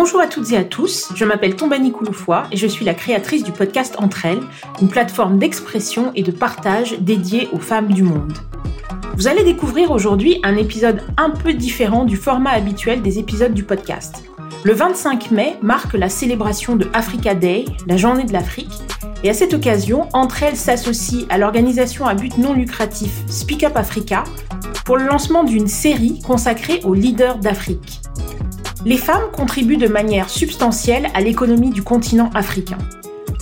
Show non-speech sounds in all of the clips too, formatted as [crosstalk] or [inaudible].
Bonjour à toutes et à tous, je m'appelle Tombani Kouloufoua et je suis la créatrice du podcast Entre elles, une plateforme d'expression et de partage dédiée aux femmes du monde. Vous allez découvrir aujourd'hui un épisode un peu différent du format habituel des épisodes du podcast. Le 25 mai marque la célébration de Africa Day, la journée de l'Afrique, et à cette occasion, Entre elles s'associe à l'organisation à but non lucratif Speak Up Africa pour le lancement d'une série consacrée aux leaders d'Afrique. Les femmes contribuent de manière substantielle à l'économie du continent africain.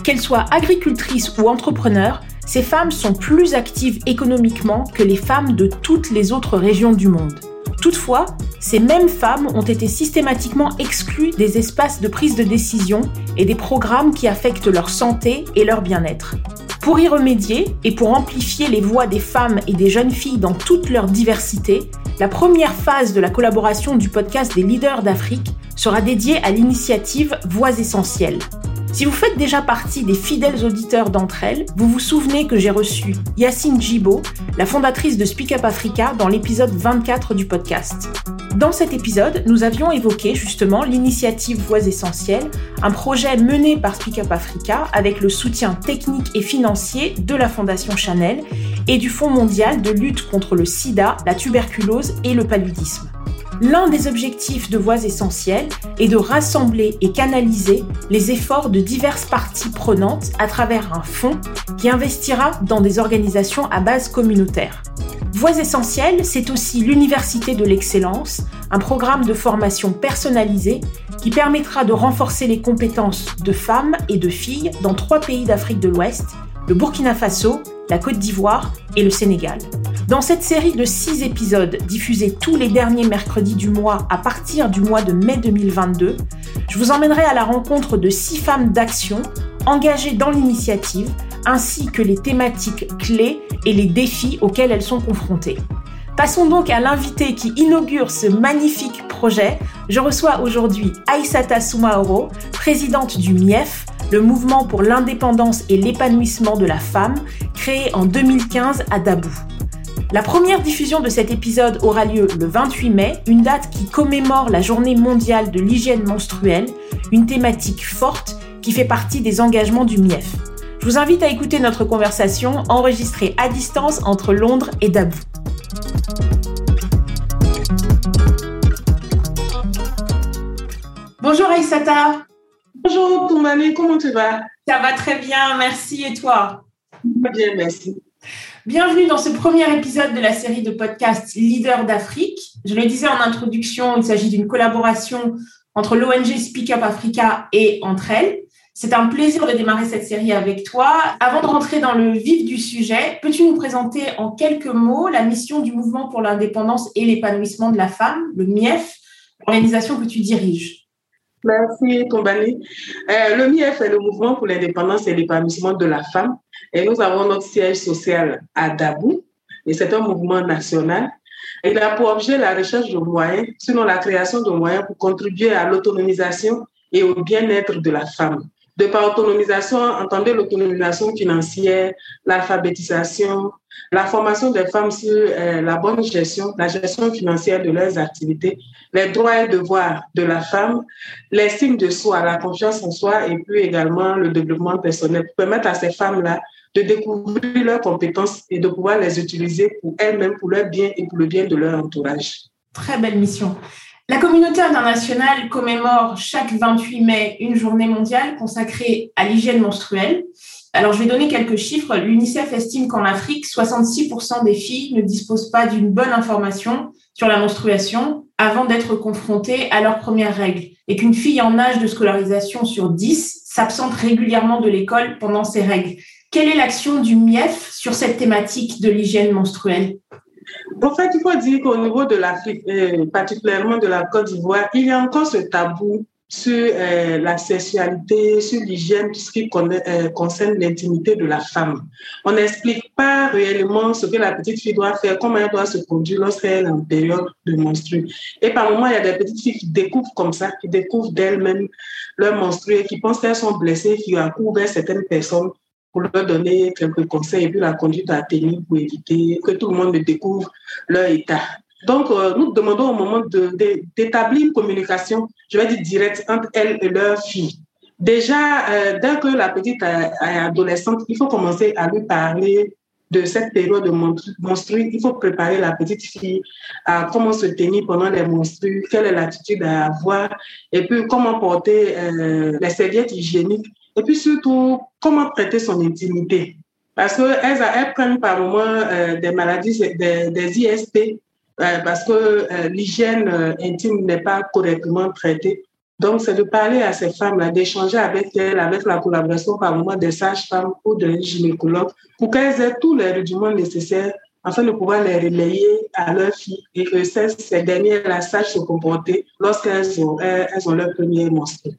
Qu'elles soient agricultrices ou entrepreneurs, ces femmes sont plus actives économiquement que les femmes de toutes les autres régions du monde. Toutefois, ces mêmes femmes ont été systématiquement exclues des espaces de prise de décision et des programmes qui affectent leur santé et leur bien-être. Pour y remédier et pour amplifier les voix des femmes et des jeunes filles dans toute leur diversité, la première phase de la collaboration du podcast des leaders d'Afrique sera dédiée à l'initiative Voix essentielles. Si vous faites déjà partie des fidèles auditeurs d'entre elles, vous vous souvenez que j'ai reçu Yacine Djibo, la fondatrice de Speak Up Africa, dans l'épisode 24 du podcast. Dans cet épisode, nous avions évoqué justement l'initiative Voix Essentielles, un projet mené par Speak Up Africa avec le soutien technique et financier de la Fondation Chanel et du Fonds mondial de lutte contre le sida, la tuberculose et le paludisme. L'un des objectifs de Voix Essentielles est de rassembler et canaliser les efforts de diverses parties prenantes à travers un fonds qui investira dans des organisations à base communautaire. Voix Essentielles, c'est aussi l'Université de l'excellence, un programme de formation personnalisé qui permettra de renforcer les compétences de femmes et de filles dans trois pays d'Afrique de l'Ouest, le Burkina Faso, la Côte d'Ivoire et le Sénégal. Dans cette série de six épisodes diffusés tous les derniers mercredis du mois à partir du mois de mai 2022, je vous emmènerai à la rencontre de six femmes d'action engagées dans l'initiative, ainsi que les thématiques clés et les défis auxquels elles sont confrontées. Passons donc à l'invité qui inaugure ce magnifique projet. Je reçois aujourd'hui Aïsata Soumaoro, présidente du MIEF, le mouvement pour l'indépendance et l'épanouissement de la femme, créé en 2015 à Dabou. La première diffusion de cet épisode aura lieu le 28 mai, une date qui commémore la journée mondiale de l'hygiène menstruelle, une thématique forte qui fait partie des engagements du MIEF. Je vous invite à écouter notre conversation enregistrée à distance entre Londres et Dabou. Bonjour Aïsata. Bonjour Toumani, comment tu vas? Ça va très bien, merci. Et toi? Bien, merci. Bienvenue dans ce premier épisode de la série de podcasts Leader d'Afrique. Je le disais en introduction, il s'agit d'une collaboration entre l'ONG Speak Up Africa et entre elles. C'est un plaisir de démarrer cette série avec toi. Avant de rentrer dans le vif du sujet, peux-tu nous présenter en quelques mots la mission du mouvement pour l'indépendance et l'épanouissement de la femme, le MIEF, organisation que tu diriges? Merci, Tombani. Euh, le MIEF est le mouvement pour l'indépendance et l'épanouissement de la femme. Et nous avons notre siège social à Dabou. Et c'est un mouvement national. Il a pour objet la recherche de moyens, sinon la création de moyens pour contribuer à l'autonomisation et au bien-être de la femme. De par autonomisation, entendez l'autonomisation financière, l'alphabétisation, la formation des femmes sur euh, la bonne gestion, la gestion financière de leurs activités, les droits et devoirs de la femme, l'estime de soi, la confiance en soi et puis également le développement personnel pour permettre à ces femmes-là de découvrir leurs compétences et de pouvoir les utiliser pour elles-mêmes, pour leur bien et pour le bien de leur entourage. Très belle mission. La communauté internationale commémore chaque 28 mai une journée mondiale consacrée à l'hygiène menstruelle. Alors, je vais donner quelques chiffres. L'UNICEF estime qu'en Afrique, 66% des filles ne disposent pas d'une bonne information sur la menstruation avant d'être confrontées à leurs premières règles et qu'une fille en âge de scolarisation sur 10 s'absente régulièrement de l'école pendant ses règles. Quelle est l'action du MIEF sur cette thématique de l'hygiène menstruelle? En fait, il faut dire qu'au niveau de l'Afrique, particulièrement de la Côte d'Ivoire, il y a encore ce tabou sur euh, la sexualité, sur l'hygiène, tout ce qui euh, concerne l'intimité de la femme. On n'explique pas réellement ce que la petite fille doit faire, comment elle doit se conduire lorsqu'elle est en période de menstru. Et par moments, il y a des petites filles qui découvrent comme ça, qui découvrent d'elles-mêmes leur menstru qui pensent qu'elles sont blessées, qui accourent vers certaines personnes pour leur donner quelques conseils et puis la conduite à tenir pour éviter que tout le monde découvre leur état. Donc, euh, nous demandons au moment d'établir une communication, je vais dire directe, entre elles et leur fille. Déjà, euh, dès que la petite est adolescente, il faut commencer à lui parler de cette période de menstrues. Il faut préparer la petite fille à comment se tenir pendant les menstrues, quelle est l'attitude à avoir, et puis comment porter euh, les serviettes hygiéniques, et puis surtout comment traiter son intimité? Parce qu'elles elles prennent par moment euh, des maladies, des, des ISP, euh, parce que l'hygiène intime n'est pas correctement traitée. Donc, c'est de parler à ces femmes-là, d'échanger avec elles, avec la collaboration par moment des sages-femmes ou des gynécologues, pour qu'elles aient tous les rudiments nécessaires afin de pouvoir les relayer à leurs filles et que ces, dernières-là sachent se comporter lorsqu'elles ont, elles ont leur premier menstrues.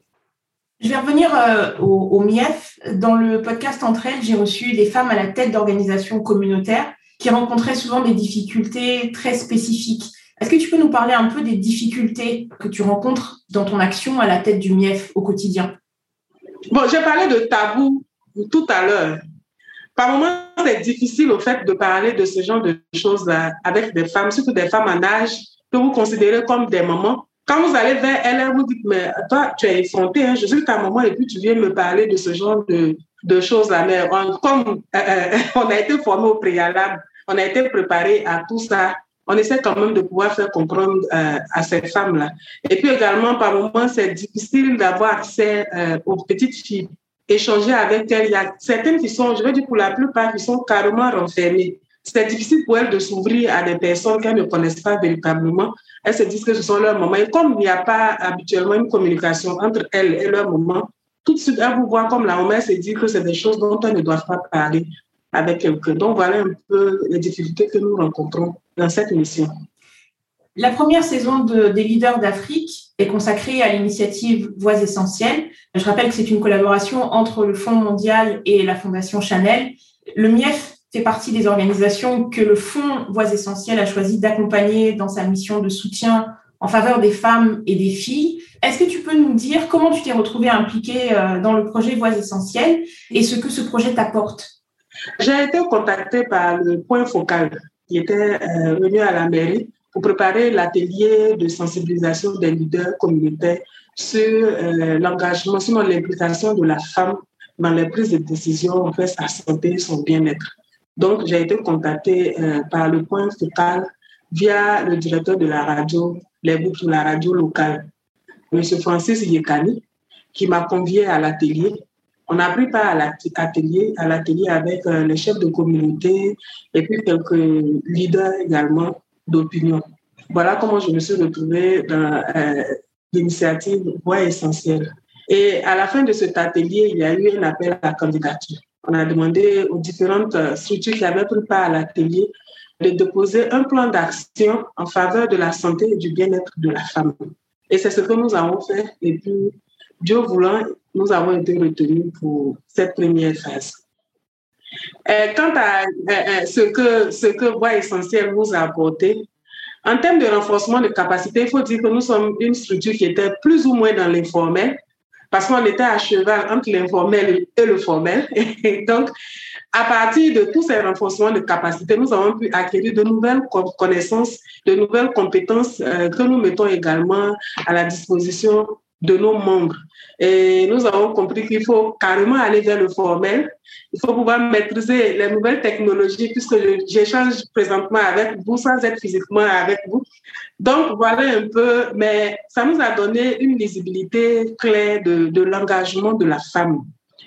Je vais revenir euh, au, MIEF. Dans le podcast Entre elles, j'ai reçu des femmes à la tête d'organisations communautaires qui rencontraient souvent des difficultés très spécifiques. Est-ce que tu peux nous parler un peu des difficultés que tu rencontres dans ton action à la tête du MIEF au quotidien? Bon, j'ai parlé de tabou tout à l'heure. Par moments, c'est difficile au fait de parler de ce genre de choses avec des femmes, surtout des femmes en âge que vous considérez comme des mamans. Quand vous allez vers elles, vous dites, mais toi, tu es effronté, hein, je suis ta maman et puis tu viens me parler de ce genre de, de choses-là. Mais comme euh, euh, [laughs] on a été formé au préalable, on a été préparé à tout ça, on essaie quand même de pouvoir faire comprendre euh, à ces femmes-là. Et puis également, par moments, c'est difficile d'avoir accès aux petites filles, échanger avec elles. Il y a certaines qui sont, je veux dire pour la plupart, qui sont carrément renfermées. C'est difficile pour elles de s'ouvrir à des personnes qu'elles ne connaissent pas véritablement. Elles se disent que ce sont leurs mamans. Et comme il n'y a pas habituellement une communication entre elles et leurs mamans, tout de suite, elles vous voient comme la maman, elles se disent que c'est des choses dont elles ne doivent pas parler avec quelqu'un. Donc voilà un peu les difficultés que nous rencontrons dans cette mission. La première saison de, des leaders d'Afrique est consacrée à l'initiative Voix essentielles. Je rappelle que c'est une collaboration entre le Fonds mondial et la Fondation Chanel. Le MIEF fait partie des organisations que le Fonds Voix essentielles a choisi d'accompagner dans sa mission de soutien en faveur des femmes et des filles. Est-ce que tu peux nous dire comment tu t'es retrouvé impliqué euh, dans le projet Voix essentielles et ce que ce projet t'apporte? J'ai été contactée par le point focal qui était euh, venu à la mairie pour préparer l'atelier de sensibilisation des leaders communautaires sur euh, l'engagement, sur l'implication de la femme dans les prises de décision en fait sa santé, son bien-être. Donc, j'ai été contactée euh, par le point focal via le directeur de la radio, les groupes de la radio locale, M. Francis Yekani, qui m'a convié à l'atelier on a pris part à l'atelier, à l'atelier avec euh, les chefs de communauté et puis quelques leaders également d'opinion. Voilà comment je me suis retrouvée dans euh, l'initiative Voix essentielle. Et à la fin de cet atelier, il y a eu un appel à candidature. On a demandé aux différentes euh, structures qui avaient pris part à l'atelier de déposer un plan d'action en faveur de la santé et du bien-être de la femme. Et c'est ce que nous avons fait. Et puis, Dieu voulant, nous avons été retenus pour cette première phase. Euh, quant à euh, ce que, ce que Voix Essentielle nous a apporté, en termes de renforcement de capacité, il faut dire que nous sommes une structure qui était plus ou moins dans l'informel, parce qu'on était à cheval entre l'informel et le formel. [laughs] Donc, à partir de tous ces renforcements de capacité, nous avons pu acquérir de nouvelles connaissances, de nouvelles compétences que nous mettons également à la disposition de nos membres. Et nous avons compris qu'il faut carrément aller vers le formel. Il faut pouvoir maîtriser les nouvelles technologies puisque j'échange présentement avec vous sans être physiquement avec vous. Donc voilà un peu, mais ça nous a donné une visibilité claire de, de l'engagement de la femme.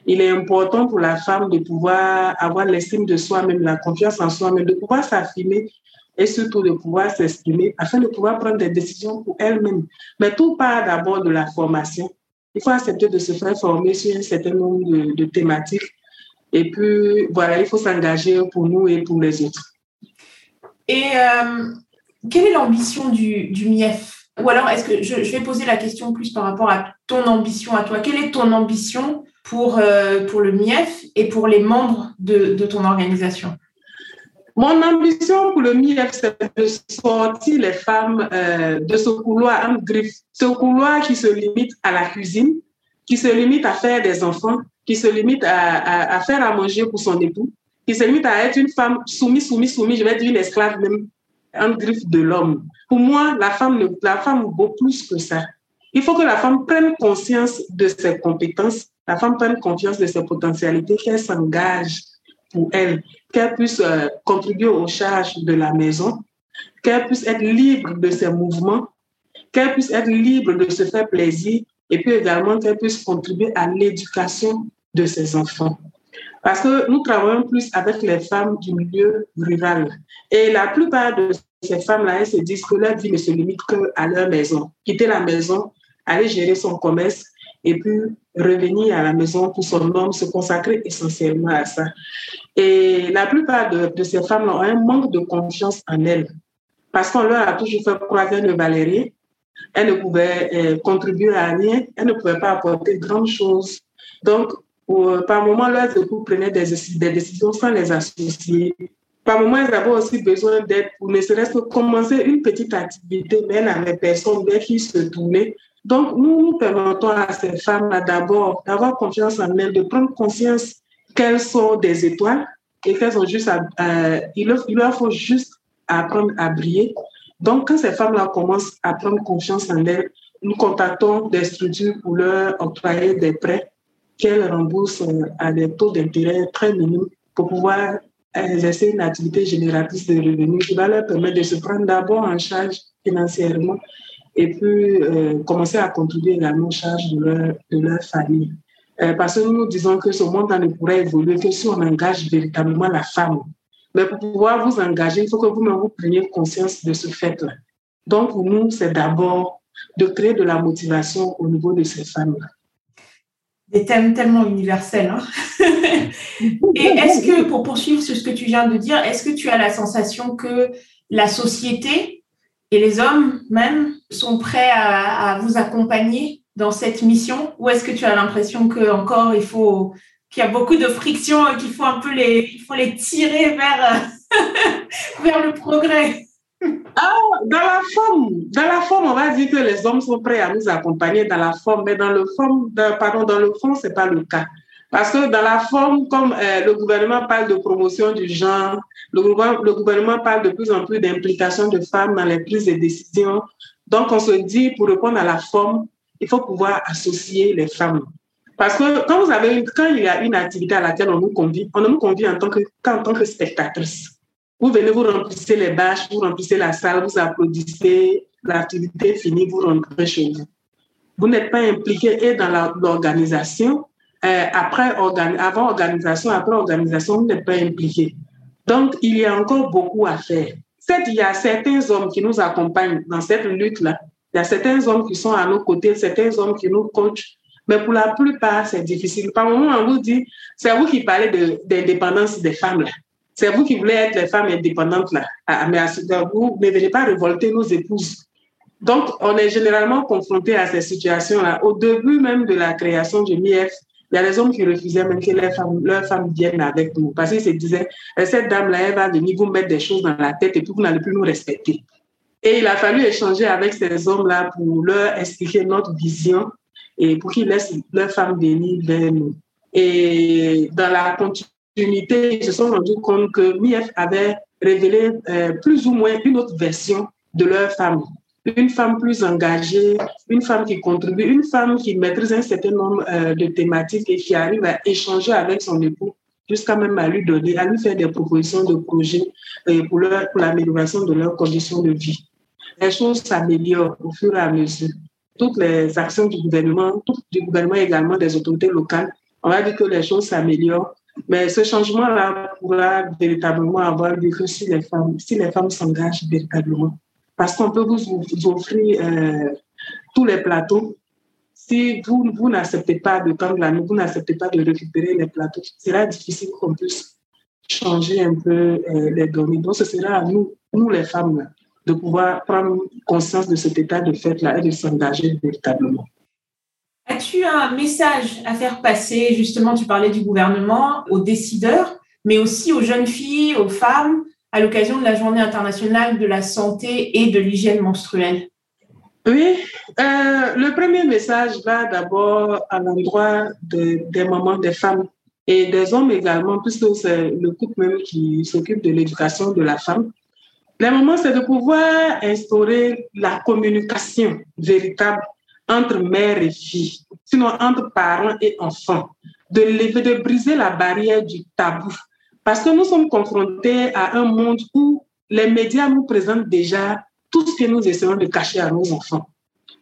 Il est important pour la femme de pouvoir avoir l'estime de soi-même, la confiance en soi-même, de pouvoir s'affirmer et surtout de pouvoir s'exprimer afin de pouvoir prendre des décisions pour elle-même. Mais tout part d'abord de la formation. Il faut accepter de se faire former sur un certain nombre de, thématiques. Et puis, voilà, il faut s'engager pour nous et pour les autres. Et euh, quelle est l'ambition du, du, MIEF Ou alors, est-ce que je, vais poser la question plus par rapport à ton ambition à toi Quelle est ton ambition pour, euh, pour le MIEF et pour les membres de, de ton organisation? Mon ambition pour le MIEF, c'est de sortir les femmes euh, de ce couloir en griffe, ce couloir qui se limite à la cuisine, qui se limite à faire des enfants, qui se limite à, faire à manger pour son époux, qui se limite à être une femme soumise, soumise, soumise, je vais dire une esclave même. en griffe de l'homme. Pour moi, la femme, la femme vaut plus que ça. Il faut que la femme prenne conscience de ses compétences, la femme prenne conscience de ses potentialités, qu'elle s'engage pour elle, qu'elle puisse euh, contribuer aux charges de la maison, qu'elle puisse être libre de ses mouvements, qu'elle puisse être libre de se faire plaisir et puis également qu'elle puisse contribuer à l'éducation de ses enfants. Parce que nous travaillons plus avec les femmes du milieu rural. Et la plupart de ces femmes-là, elles se disent que leur vie ne se limite qu'à leur maison. Quitter la maison, aller gérer son commerce et puis revenir à la maison pour son homme, se consacrer essentiellement à ça. Et la plupart de, ces femmes ont un manque de confiance en elles parce qu'on leur a toujours fait croire qu'elles ne valaient rien, elles ne pouvaient euh, contribuer à rien, elles ne pouvaient pas apporter grandes choses. Donc, par moments, leurs époux prenaient des, des, décisions sans les associer. Par moments, elles avaient aussi besoin d'aide pour ne serait-ce que commencer une petite activité, mais elles n'avaient personne vers qui se tourner donc, nous, permettons à ces femmes-là d'abord d'avoir confiance en elles, de prendre conscience qu'elles sont des étoiles et qu'elles ont juste à, il, leur, faut juste apprendre à briller. Donc, quand ces femmes-là commencent à prendre confiance en elles, nous contactons des structures pour leur octroyer des prêts qu'elles remboursent à des taux d'intérêt très minimes pour pouvoir exercer une activité génératrice de revenus qui va leur permettre de se prendre d'abord en charge financièrement et puis euh, commencer à contribuer également aux charges de leur, de leur famille. Euh, parce que nous nous disons que ce monde ne pourrait évoluer que si on engage véritablement la femme. Mais pour pouvoir vous engager, il faut que vous-même vous preniez conscience de ce fait-là. Donc, pour nous, c'est d'abord de créer de la motivation au niveau de ces femmes-là. Des thèmes tellement universels. Hein [laughs] Et est-ce que, pour poursuivre sur ce que tu viens de dire, est-ce que tu as la sensation que la société et les hommes même sont prêts à, vous accompagner dans cette mission Ou est-ce que tu as l'impression qu'encore il faut qu'il y a beaucoup de friction et qu'il faut un peu les, il faut les tirer vers, [laughs] vers le progrès? Ah, dans la forme, dans la forme, on va dire que les hommes sont prêts à nous accompagner dans la forme, mais dans le fond, pardon, dans le fond, c'est pas le cas. Parce que dans la forme, comme euh, le gouvernement parle de promotion du genre, le, le gouvernement parle de plus en plus d'implication de femmes dans les prises de décisions. Donc, on se dit, pour répondre à la forme, il faut pouvoir associer les femmes. Parce que quand, vous avez quand il y a une activité à laquelle on nous convie, on nous convie en tant que, qu'en tant que spectatrice. Vous venez, vous remplissez les bâches, vous remplissez la salle, vous applaudissez, l'activité est finie, vous rentrez chez vous. Vous n'êtes pas impliqué et dans l'organisation, euh, après, avant organisation, après organisation, vous n'êtes pas impliqué. Donc, il y a encore beaucoup à faire. Il y a certains hommes qui nous accompagnent dans cette lutte-là. Il y a certains hommes qui sont à nos côtés, certains hommes qui nous coachent. Mais pour la plupart, c'est difficile. Par moment, on vous dit, c'est vous qui parlez d'indépendance des femmes, là. C'est vous qui voulez être les femmes indépendantes, là. Ah, mais vous ne venez pas révolter nos épouses. Donc, on est généralement confronté à ces situations-là. Au début même de la création du MIF, il y a des hommes qui refusaient même que leurs femmes, viennent avec nous parce qu'ils se disaient, eh, cette dame-là, elle va venir vous mettre des choses dans la tête et puis vous n'allez plus nous respecter. Et il a fallu échanger avec ces hommes-là pour leur expliquer notre vision et pour qu'ils laissent leurs femmes venir vers nous. Et dans la continuité, ils se sont rendus compte que MIF avait révélé euh, plus ou moins une autre version de leurs femmes une femme plus engagée, une femme qui contribue, une femme qui maîtrise un certain nombre euh, de thématiques et qui arrive à échanger avec son époux jusqu'à même à lui donner, à lui faire des propositions de projets euh, pour, pour l'amélioration de leurs conditions de vie. Les choses s'améliorent au fur et à mesure. Toutes les actions du gouvernement, du gouvernement également des autorités locales, on va dire que les choses s'améliorent. Mais ce changement-là pourra véritablement avoir lieu que si les femmes s'engagent véritablement parce qu'on peut vous, offrir euh, tous les plateaux. Si vous, vous n'acceptez pas de prendre la vous n'acceptez pas de récupérer les plateaux, ce sera difficile qu'on puisse changer un peu euh, les données. Donc, ce sera à nous, nous les femmes, de pouvoir prendre conscience de cet état de fait-là et de s'engager véritablement. As-tu un message à faire passer, justement, tu parlais du gouvernement, aux décideurs, mais aussi aux jeunes filles, aux femmes, à l'occasion de la Journée internationale de la santé et de l'hygiène menstruelle Oui, euh, le premier message va d'abord à l'endroit des mamans, des femmes et des hommes également, puisque c'est le couple même qui s'occupe de l'éducation de la femme. Le moment, c'est de pouvoir instaurer la communication véritable entre mère et fille, sinon entre parents et enfants, de de briser la barrière du tabou. Parce que nous sommes confrontés à un monde où les médias nous présentent déjà tout ce que nous essayons de cacher à nos enfants.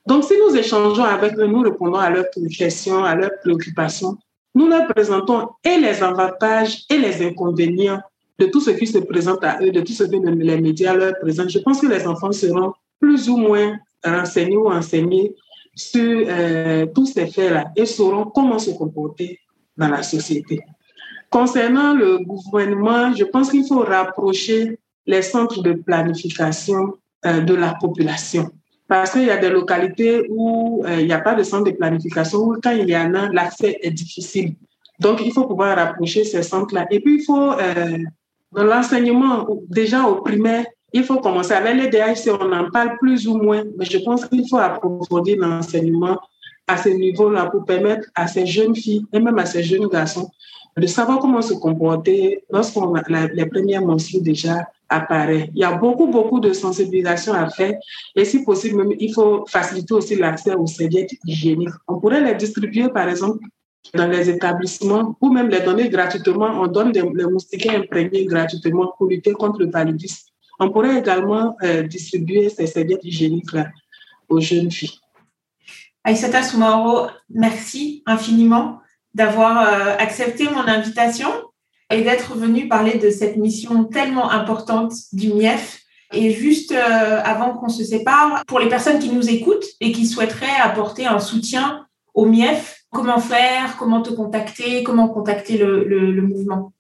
Donc, si nous échangeons avec eux, nous répondons à leurs questions, à leurs préoccupations, nous leur présentons et les avantages et les inconvénients de tout ce qui se présente à eux, de tout ce que les médias leur présentent. Je pense que les enfants seront plus ou moins renseignés ou enseignés sur euh, tous ces faits-là et sauront comment se comporter dans la société. Concernant le gouvernement, je pense qu'il faut rapprocher les centres de planification euh, de la population. Parce qu'il y a des localités où euh, il n'y a pas de centre de planification, où quand il y en a, l'accès est difficile. Donc, il faut pouvoir rapprocher ces centres-là. Et puis, il faut, dans l'enseignement, déjà au primaire, il faut commencer avec les DHC, on en parle plus ou moins, mais je pense qu'il faut approfondir l'enseignement à ce niveau-là pour permettre à ces jeunes filles et même à ces jeunes garçons de savoir comment se comporter lorsqu'on les premières menstrues déjà apparaissent. Il y a beaucoup, beaucoup de sensibilisation à faire et si possible, il faut faciliter aussi l'accès aux serviettes hygiéniques. On pourrait les distribuer, par exemple, dans les établissements ou même les donner gratuitement. On donne des, les moustiquaires imprégnés gratuitement pour lutter contre le paludisme. On pourrait également euh, distribuer ces serviettes hygiéniques-là aux jeunes filles. Aïsata Soumaro, merci infiniment d'avoir euh, accepté mon invitation et d'être venue parler de cette mission tellement importante du MIEF. Et juste euh, avant qu'on se sépare, pour les personnes qui nous écoutent et qui souhaiteraient apporter un soutien au MIEF, comment faire, comment te contacter, comment contacter le, le mouvement?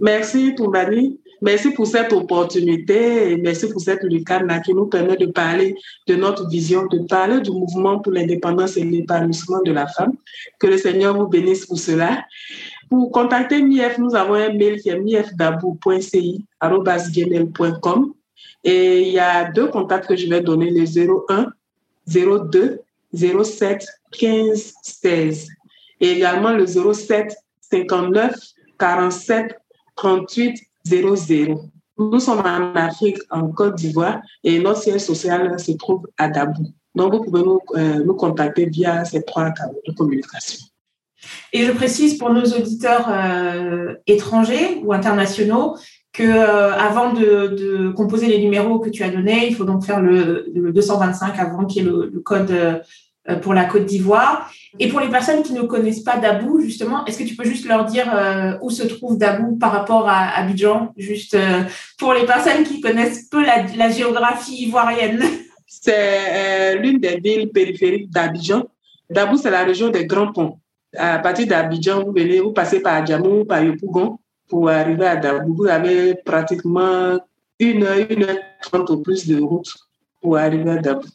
Merci Toumbani. Merci pour cette opportunité et merci pour cette lucane qui nous permet de parler de notre vision, de parler du mouvement pour l'indépendance et l'épanouissement de la femme. Que le Seigneur vous bénisse pour cela. Pour contacter MIEF, nous avons un mail qui est miefdabou.ci.com et il y a deux contacts que je vais donner, le 01 02 07 15 16 et également le 07 59 47 38 00. Nous sommes en Afrique, en Côte d'Ivoire, et notre siège social se trouve à Dabou. Donc, vous pouvez nous, euh, nous contacter via ces trois canaux de communication. Et je précise pour nos auditeurs euh, étrangers ou internationaux que euh, avant de, de, composer les numéros que tu as donnés, il faut donc faire le, le 225 avant qui est le, le code pour la Côte d'Ivoire. Et pour les personnes qui ne connaissent pas Dabou, justement, est-ce que tu peux juste leur dire euh, où se trouve Dabou par rapport à Abidjan, juste euh, pour les personnes qui connaissent peu la, géographie ivoirienne [laughs] C'est l'une des villes périphériques d'Abidjan. Dabou, c'est la région des Grands Ponts. À partir d'Abidjan, vous venez, vous passez par Djamou, par Yopougon pour arriver à Dabou. Vous avez pratiquement une heure, une heure trente ou plus de route pour arriver à Dabou.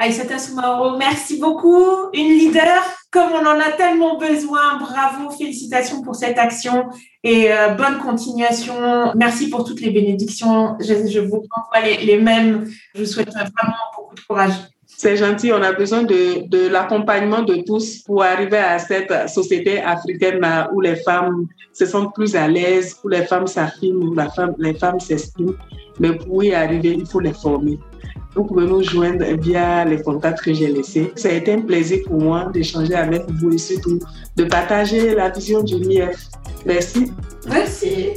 Aïssata Soumaoro, merci beaucoup. Une leader, comme on en a tellement besoin. Bravo, félicitations pour cette action et euh, bonne continuation. Merci pour toutes les bénédictions. Je, vous renvoie les, mêmes. Je vous souhaite vraiment beaucoup de courage. C'est gentil, on a besoin de, de l'accompagnement de tous pour arriver à cette société africaine où les femmes se sentent plus à l'aise, où les femmes s'affirment, où la femme, les femmes s'estiment. Mais pour y arriver, il faut les former. Vous pouvez nous joindre via les contacts que j'ai laissés. Ça a été un plaisir pour moi d'échanger avec vous et surtout de partager la vision du MIEF. Merci. Merci.